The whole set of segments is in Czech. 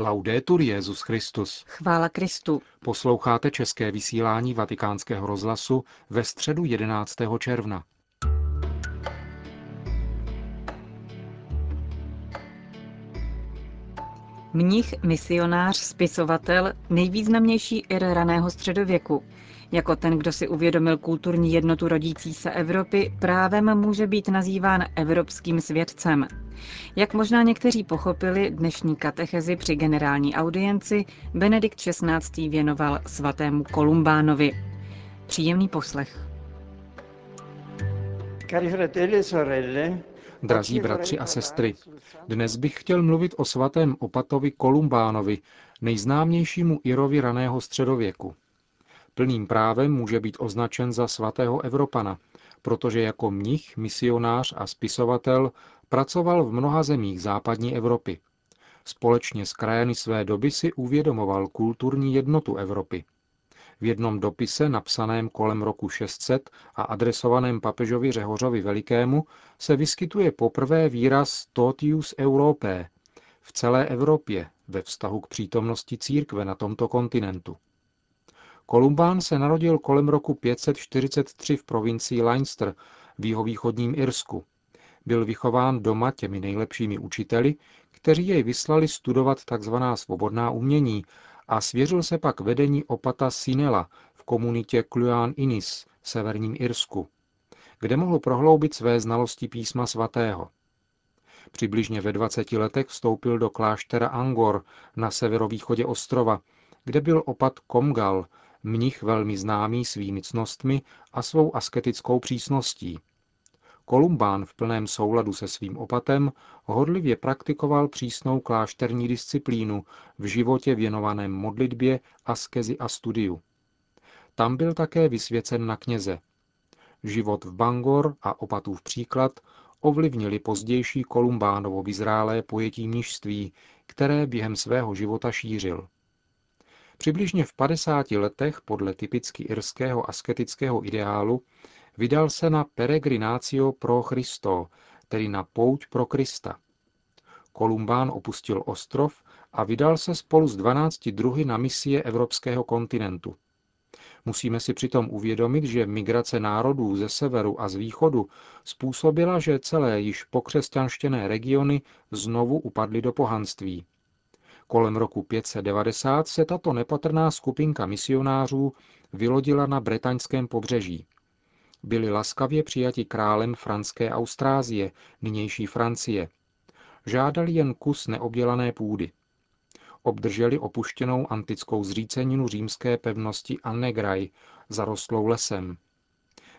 Laudetur Jezus Christus. Chvála Kristu. Posloucháte české vysílání Vatikánského rozhlasu ve středu 11. června. Mnich, misionář, spisovatel, nejvýznamnější ir raného středověku. Jako ten, kdo si uvědomil kulturní jednotu rodící se Evropy, právem může být nazýván evropským svědcem. Jak možná někteří pochopili, dnešní katechezi při generální audienci Benedikt XVI. věnoval svatému Kolumbánovi. Příjemný poslech. Cari fratelli e sorelle, Drazí bratři a sestry, dnes bych chtěl mluvit o svatém opatovi Kolumbánovi, nejznámějšímu Irovi raného středověku. Plným právem může být označen za svatého Evropana, protože jako mnich, misionář a spisovatel pracoval v mnoha zemích západní Evropy. Společně s krajany své doby si uvědomoval kulturní jednotu Evropy. V jednom dopise, napsaném kolem roku 600 a adresovaném papežovi Řehořovi Velikému, se vyskytuje poprvé výraz Totius Europae v celé Evropě ve vztahu k přítomnosti církve na tomto kontinentu. Kolumbán se narodil kolem roku 543 v provincii Leinster v jihovýchodním Irsku. Byl vychován doma těmi nejlepšími učiteli, kteří jej vyslali studovat tzv. svobodná umění a svěřil se pak vedení opata Sinela v komunitě Cluan Inis v severním Irsku, kde mohl prohloubit své znalosti písma svatého. Přibližně ve 20 letech vstoupil do kláštera Angor na severovýchodě ostrova, kde byl opat Komgal, mnich velmi známý svými cnostmi a svou asketickou přísností. Kolumbán v plném souladu se svým opatem hodlivě praktikoval přísnou klášterní disciplínu v životě věnovaném modlitbě, askezi a studiu. Tam byl také vysvěcen na kněze. Život v Bangor a opatův příklad ovlivnili pozdější Kolumbánovo vyzrálé pojetí mnižství, které během svého života šířil. Přibližně v 50 letech podle typicky irského asketického ideálu vydal se na peregrinatio pro Christo, tedy na pouť pro Krista. Kolumbán opustil ostrov a vydal se spolu s 12 druhy na misie evropského kontinentu. Musíme si přitom uvědomit, že migrace národů ze severu a z východu způsobila, že celé již pokřesťanštěné regiony znovu upadly do pohanství. Kolem roku 590 se tato nepatrná skupinka misionářů vylodila na bretaňském pobřeží. Byli laskavě přijati králem franské Austrázie, nynější Francie. Žádali jen kus neobdělané půdy. Obdrželi opuštěnou antickou zříceninu římské pevnosti Annegraj, zarostlou lesem.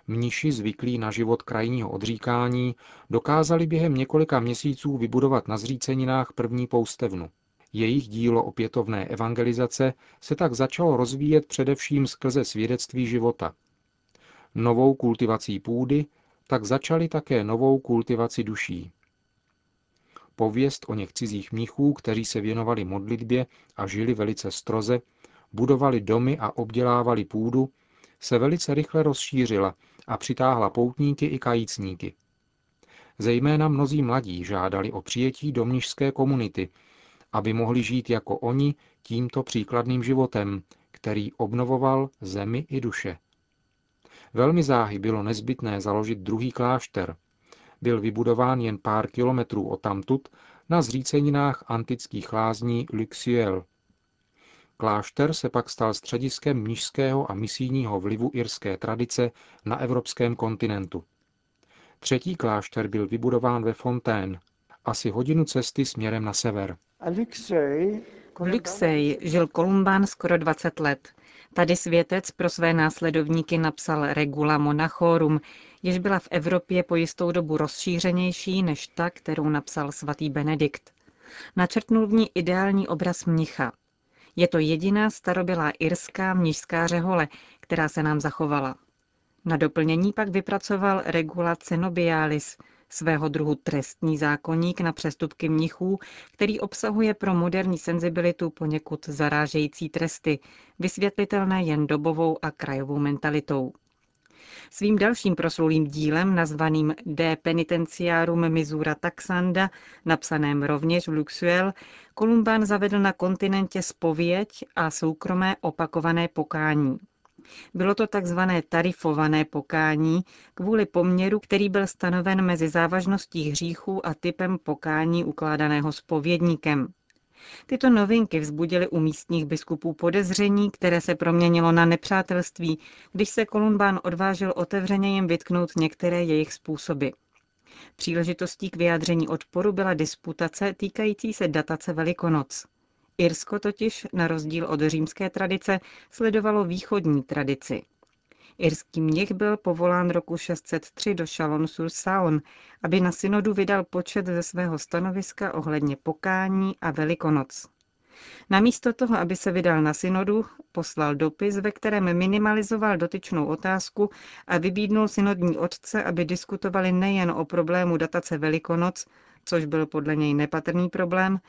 Mniši zvyklí na život krajního odříkání dokázali během několika měsíců vybudovat na zříceninách první poustevnu. Jejich dílo opětovné evangelizace se tak začalo rozvíjet především skrze svědectví života. Novou kultivací půdy tak začali také novou kultivaci duší. Pověst o něch cizích mnichů, kteří se věnovali modlitbě a žili velice stroze, budovali domy a obdělávali půdu, se velice rychle rozšířila a přitáhla poutníky i kajícníky. Zejména mnozí mladí žádali o přijetí do mnižské komunity, aby mohli žít jako oni tímto příkladným životem, který obnovoval zemi i duše. Velmi záhy bylo nezbytné založit druhý klášter. Byl vybudován jen pár kilometrů od tamtud na zříceninách antických lázní Luxiel. Klášter se pak stal střediskem mnižského a misijního vlivu irské tradice na evropském kontinentu. Třetí klášter byl vybudován ve Fontaine, asi hodinu cesty směrem na sever. V Luxej žil Kolumbán skoro 20 let. Tady světec pro své následovníky napsal Regula Monachorum, jež byla v Evropě po jistou dobu rozšířenější než ta, kterou napsal svatý Benedikt. Načrtnul v ní ideální obraz mnicha. Je to jediná starobylá irská mnižská řehole, která se nám zachovala. Na doplnění pak vypracoval Regula Cenobialis, svého druhu trestní zákonník na přestupky mnichů, který obsahuje pro moderní senzibilitu poněkud zarážející tresty, vysvětlitelné jen dobovou a krajovou mentalitou. Svým dalším proslulým dílem, nazvaným De Penitentiarum Misura Taxanda, napsaném rovněž v Luxuel, Kolumbán zavedl na kontinentě spověď a soukromé opakované pokání. Bylo to takzvané tarifované pokání kvůli poměru, který byl stanoven mezi závažností hříchů a typem pokání ukládaného spovědníkem. Tyto novinky vzbudily u místních biskupů podezření, které se proměnilo na nepřátelství, když se Kolumbán odvážil otevřeně jim vytknout některé jejich způsoby. Příležitostí k vyjádření odporu byla disputace týkající se datace Velikonoc. Irsko totiž, na rozdíl od římské tradice, sledovalo východní tradici. Irský mnich byl povolán roku 603 do Chalon-sur-Saône, aby na synodu vydal počet ze svého stanoviska ohledně pokání a velikonoc. Namísto toho, aby se vydal na synodu, poslal dopis, ve kterém minimalizoval dotyčnou otázku a vybídnul synodní otce, aby diskutovali nejen o problému datace Velikonoc, což byl podle něj nepatrný problém,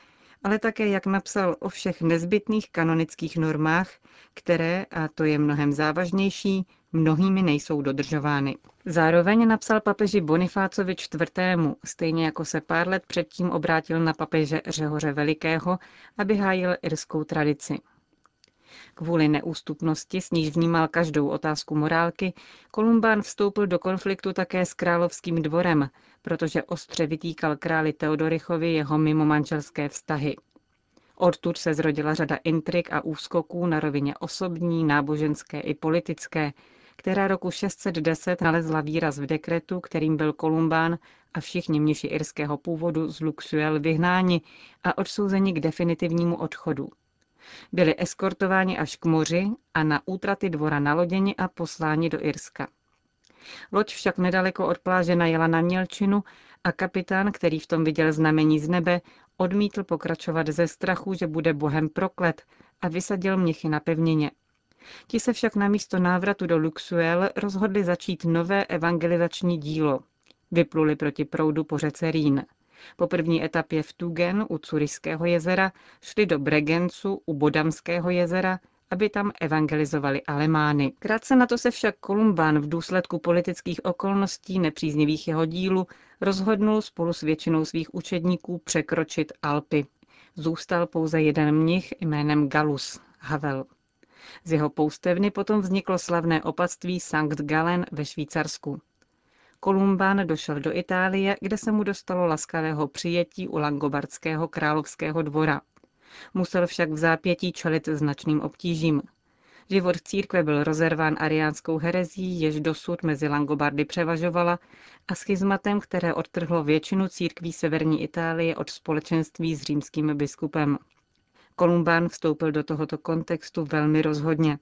ale také, jak napsal, o všech nezbytných kanonických normách, které, a to je mnohem závažnější, mnohými nejsou dodržovány. Zároveň napsal papeži Bonifácovi IV., stejně jako se pár let předtím obrátil na papeže Řehoře Velikého, aby hájil irskou tradici. Kvůli neústupnosti, s níž vnímal každou otázku morálky, Kolumbán vstoupil do konfliktu také s královským dvorem, protože ostře vytýkal králi Teodorichovi jeho mimomanželské vztahy. Odtud se zrodila řada intrik a úskoků na rovině osobní, náboženské i politické, která roku 610 nalezla výraz v dekretu, kterým byl Kolumbán a všichni mniši irského původu z Luxuel vyhnáni a odsouzeni k definitivnímu odchodu. Byli eskortováni až k moři a na útraty dvora naloděni a posláni do Irska. Loď však nedaleko od pláže najela na Mělčinu a kapitán, který v tom viděl znamení z nebe, odmítl pokračovat ze strachu, že bude bohem proklet a vysadil měchy na pevnině. Ti se však na místo návratu do Luxuel rozhodli začít nové evangelizační dílo. Vypluli proti proudu po řece Rýn. Po první etapě v Tugen u Curiského jezera šli do Bregencu u Bodamského jezera, aby tam evangelizovali Alemány. Krátce na to se však Kolumbán v důsledku politických okolností nepříznivých jeho dílu rozhodnul spolu s většinou svých učedníků překročit Alpy. Zůstal pouze jeden mnich jménem Galus, Havel. Z jeho poustevny potom vzniklo slavné opatství Sankt Gallen ve Švýcarsku. Kolumbán došel do Itálie, kde se mu dostalo laskavého přijetí u Langobardského královského dvora. Musel však v zápětí čelit značným obtížím. Život církve byl rozerván ariánskou herezí, jež dosud mezi Langobardy převažovala, a schizmatem, které odtrhlo většinu církví severní Itálie od společenství s římským biskupem. Kolumbán vstoupil do tohoto kontextu velmi rozhodně.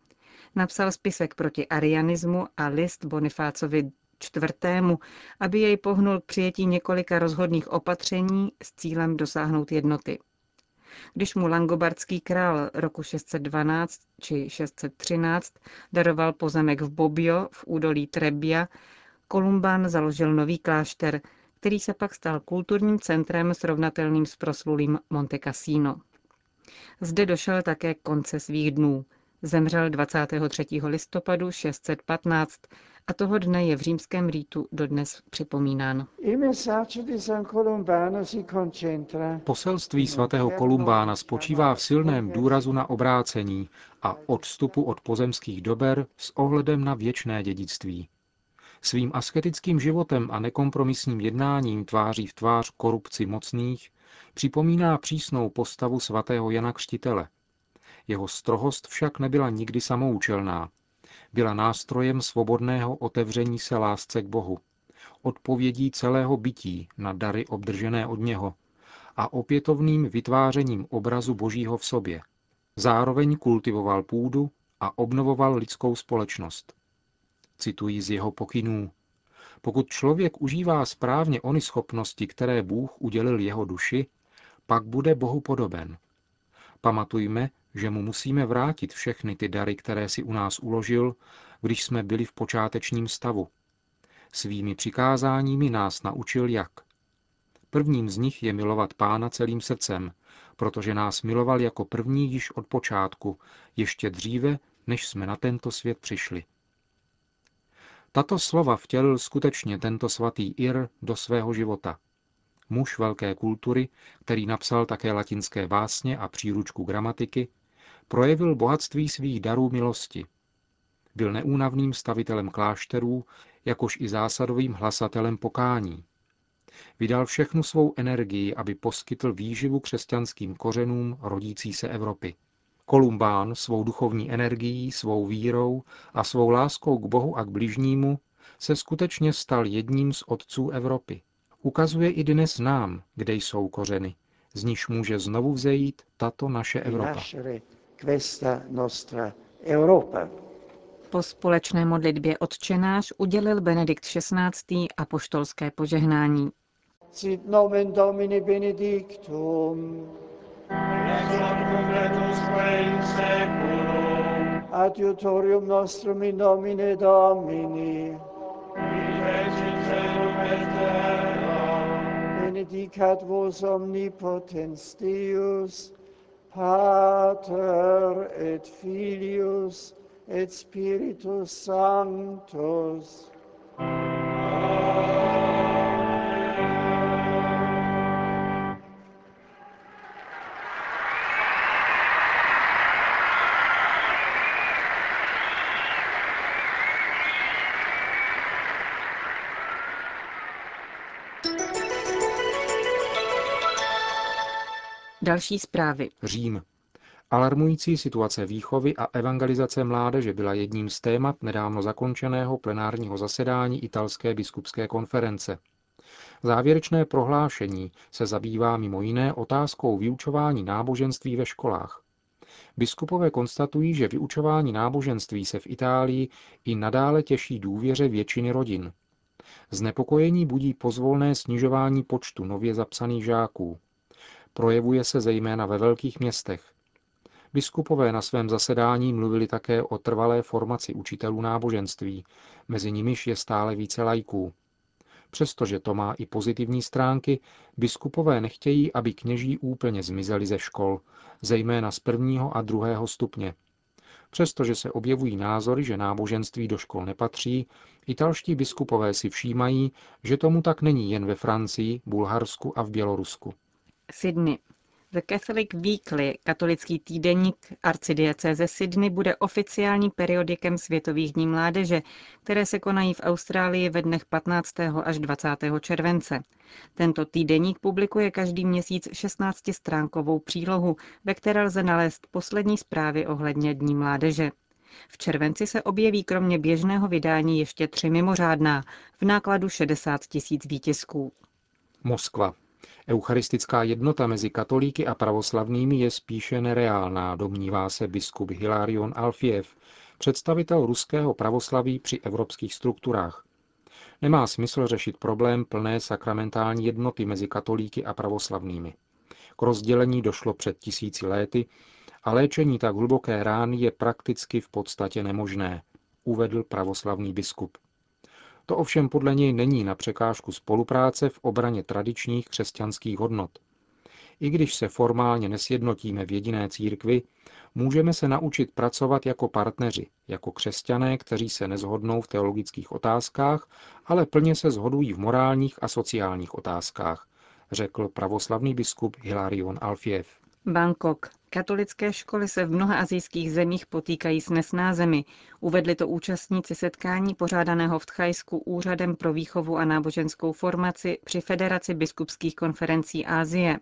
Napsal spisek proti arianismu a list Bonifácovi čtvrtému, aby jej pohnul k přijetí několika rozhodných opatření s cílem dosáhnout jednoty. Když mu langobardský král roku 612 či 613 daroval pozemek v Bobbio v údolí Trebbia, Kolumbán založil nový klášter, který se pak stal kulturním centrem srovnatelným s proslulým Monte Cassino. Zde došel také konce svých dnů. Zemřel 23. listopadu 615 a toho dne je v římském rýtu dodnes připomínán. Poselství svatého Kolumbána spočívá v silném důrazu na obrácení a odstupu od pozemských dober s ohledem na věčné dědictví. Svým asketickým životem a nekompromisním jednáním tváří v tvář korupci mocných připomíná přísnou postavu svatého Jana Křtitele. Jeho strohost však nebyla nikdy samoučelná. Byla nástrojem svobodného otevření se lásce k Bohu, odpovědí celého bytí na dary obdržené od něho a opětovným vytvářením obrazu Božího v sobě. Zároveň kultivoval půdu a obnovoval lidskou společnost. Cituji z jeho pokynů. Pokud člověk užívá správně ony schopnosti, které Bůh udělil jeho duši, pak bude Bohu podoben. Pamatujme, že mu musíme vrátit všechny ty dary, které si u nás uložil, když jsme byli v počátečním stavu. Svými přikázáními nás naučil jak. Prvním z nich je milovat Pána celým srdcem, protože nás miloval jako první již od počátku, ještě dříve, než jsme na tento svět přišli. Tato slova vtělil skutečně tento svatý Ir do svého života. Muž velké kultury, který napsal také latinské básně a příručku gramatiky, projevil bohatství svých darů milosti. Byl neúnavným stavitelem klášterů, jakož i zásadovým hlasatelem pokání. Vydal všechnu svou energii, aby poskytl výživu křesťanským kořenům rodící se Evropy. Kolumbán svou duchovní energií, svou vírou a svou láskou k Bohu a k bližnímu se skutečně stal jedním z otců Evropy. Ukazuje i dnes nám, kde jsou kořeny, z níž může znovu vzejít tato naše Evropa. Po společné modlitbě odčenáš udělil Benedikt XVI. apoštolské požehnání. Sit nomen Domini benedictum. Adiutorium nostrum in nomine Domini. Benedicat vos omnipotens Deus, Pater et Filius et Spiritus Sanctus. Další zprávy. Řím. Alarmující situace výchovy a evangelizace mládeže byla jedním z témat nedávno zakončeného plenárního zasedání italské biskupské konference. Závěrečné prohlášení se zabývá mimo jiné otázkou vyučování náboženství ve školách. Biskupové konstatují, že vyučování náboženství se v Itálii i nadále těší důvěře většiny rodin. Znepokojení budí pozvolné snižování počtu nově zapsaných žáků. Projevuje se zejména ve velkých městech. Biskupové na svém zasedání mluvili také o trvalé formaci učitelů náboženství, mezi nimiž je stále více lajků. Přestože to má i pozitivní stránky, biskupové nechtějí, aby kněží úplně zmizeli ze škol, zejména z prvního a druhého stupně. Přestože se objevují názory, že náboženství do škol nepatří, italští biskupové si všímají, že tomu tak není jen ve Francii, Bulharsku a v Bělorusku. Sydney. The Catholic Weekly, katolický týdeník arcidiecéze Sydney, bude oficiální periodikem Světových dní mládeže, které se konají v Austrálii ve dnech 15. až 20. července. Tento týdeník publikuje každý měsíc 16-stránkovou přílohu, ve které lze nalézt poslední zprávy ohledně Dní mládeže. V červenci se objeví kromě běžného vydání ještě tři mimořádná, v nákladu 60 tisíc výtisků. Moskva. Eucharistická jednota mezi katolíky a pravoslavnými je spíše nereálná, domnívá se biskup Hilarion Alfiev, představitel ruského pravoslaví při evropských strukturách. Nemá smysl řešit problém plné sakramentální jednoty mezi katolíky a pravoslavnými. K rozdělení došlo před tisíci léty a léčení tak hluboké rány je prakticky v podstatě nemožné, uvedl pravoslavný biskup. To ovšem podle něj není na překážku spolupráce v obraně tradičních křesťanských hodnot. I když se formálně nesjednotíme v jediné církvi, můžeme se naučit pracovat jako partneři, jako křesťané, kteří se nezhodnou v teologických otázkách, ale plně se zhodují v morálních a sociálních otázkách, řekl pravoslavný biskup Hilarion Alfiev. Bangkok. Katolické školy se v mnoha azijských zemích potýkají s nesnázemi. Uvedli to účastníci setkání pořádaného v Tchajsku Úřadem pro výchovu a náboženskou formaci při Federaci biskupských konferencí Ázie.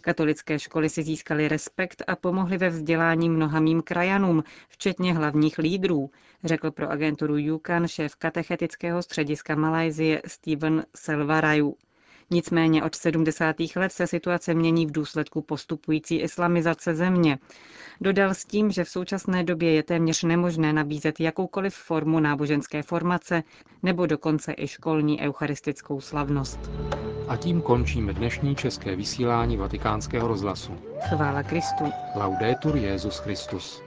Katolické školy si získaly respekt a pomohly ve vzdělání mnoha mým krajanům, včetně hlavních lídrů, řekl pro agenturu Yukan šéf katechetického střediska Malajzie Steven Selvaraju. Nicméně od 70. let se situace mění v důsledku postupující islamizace země. Dodal s tím, že v současné době je téměř nemožné nabízet jakoukoliv formu náboženské formace nebo dokonce i školní eucharistickou slavnost. A tím končíme dnešní české vysílání vatikánského rozhlasu. Chvála Kristu. Laudetur Jezus Christus.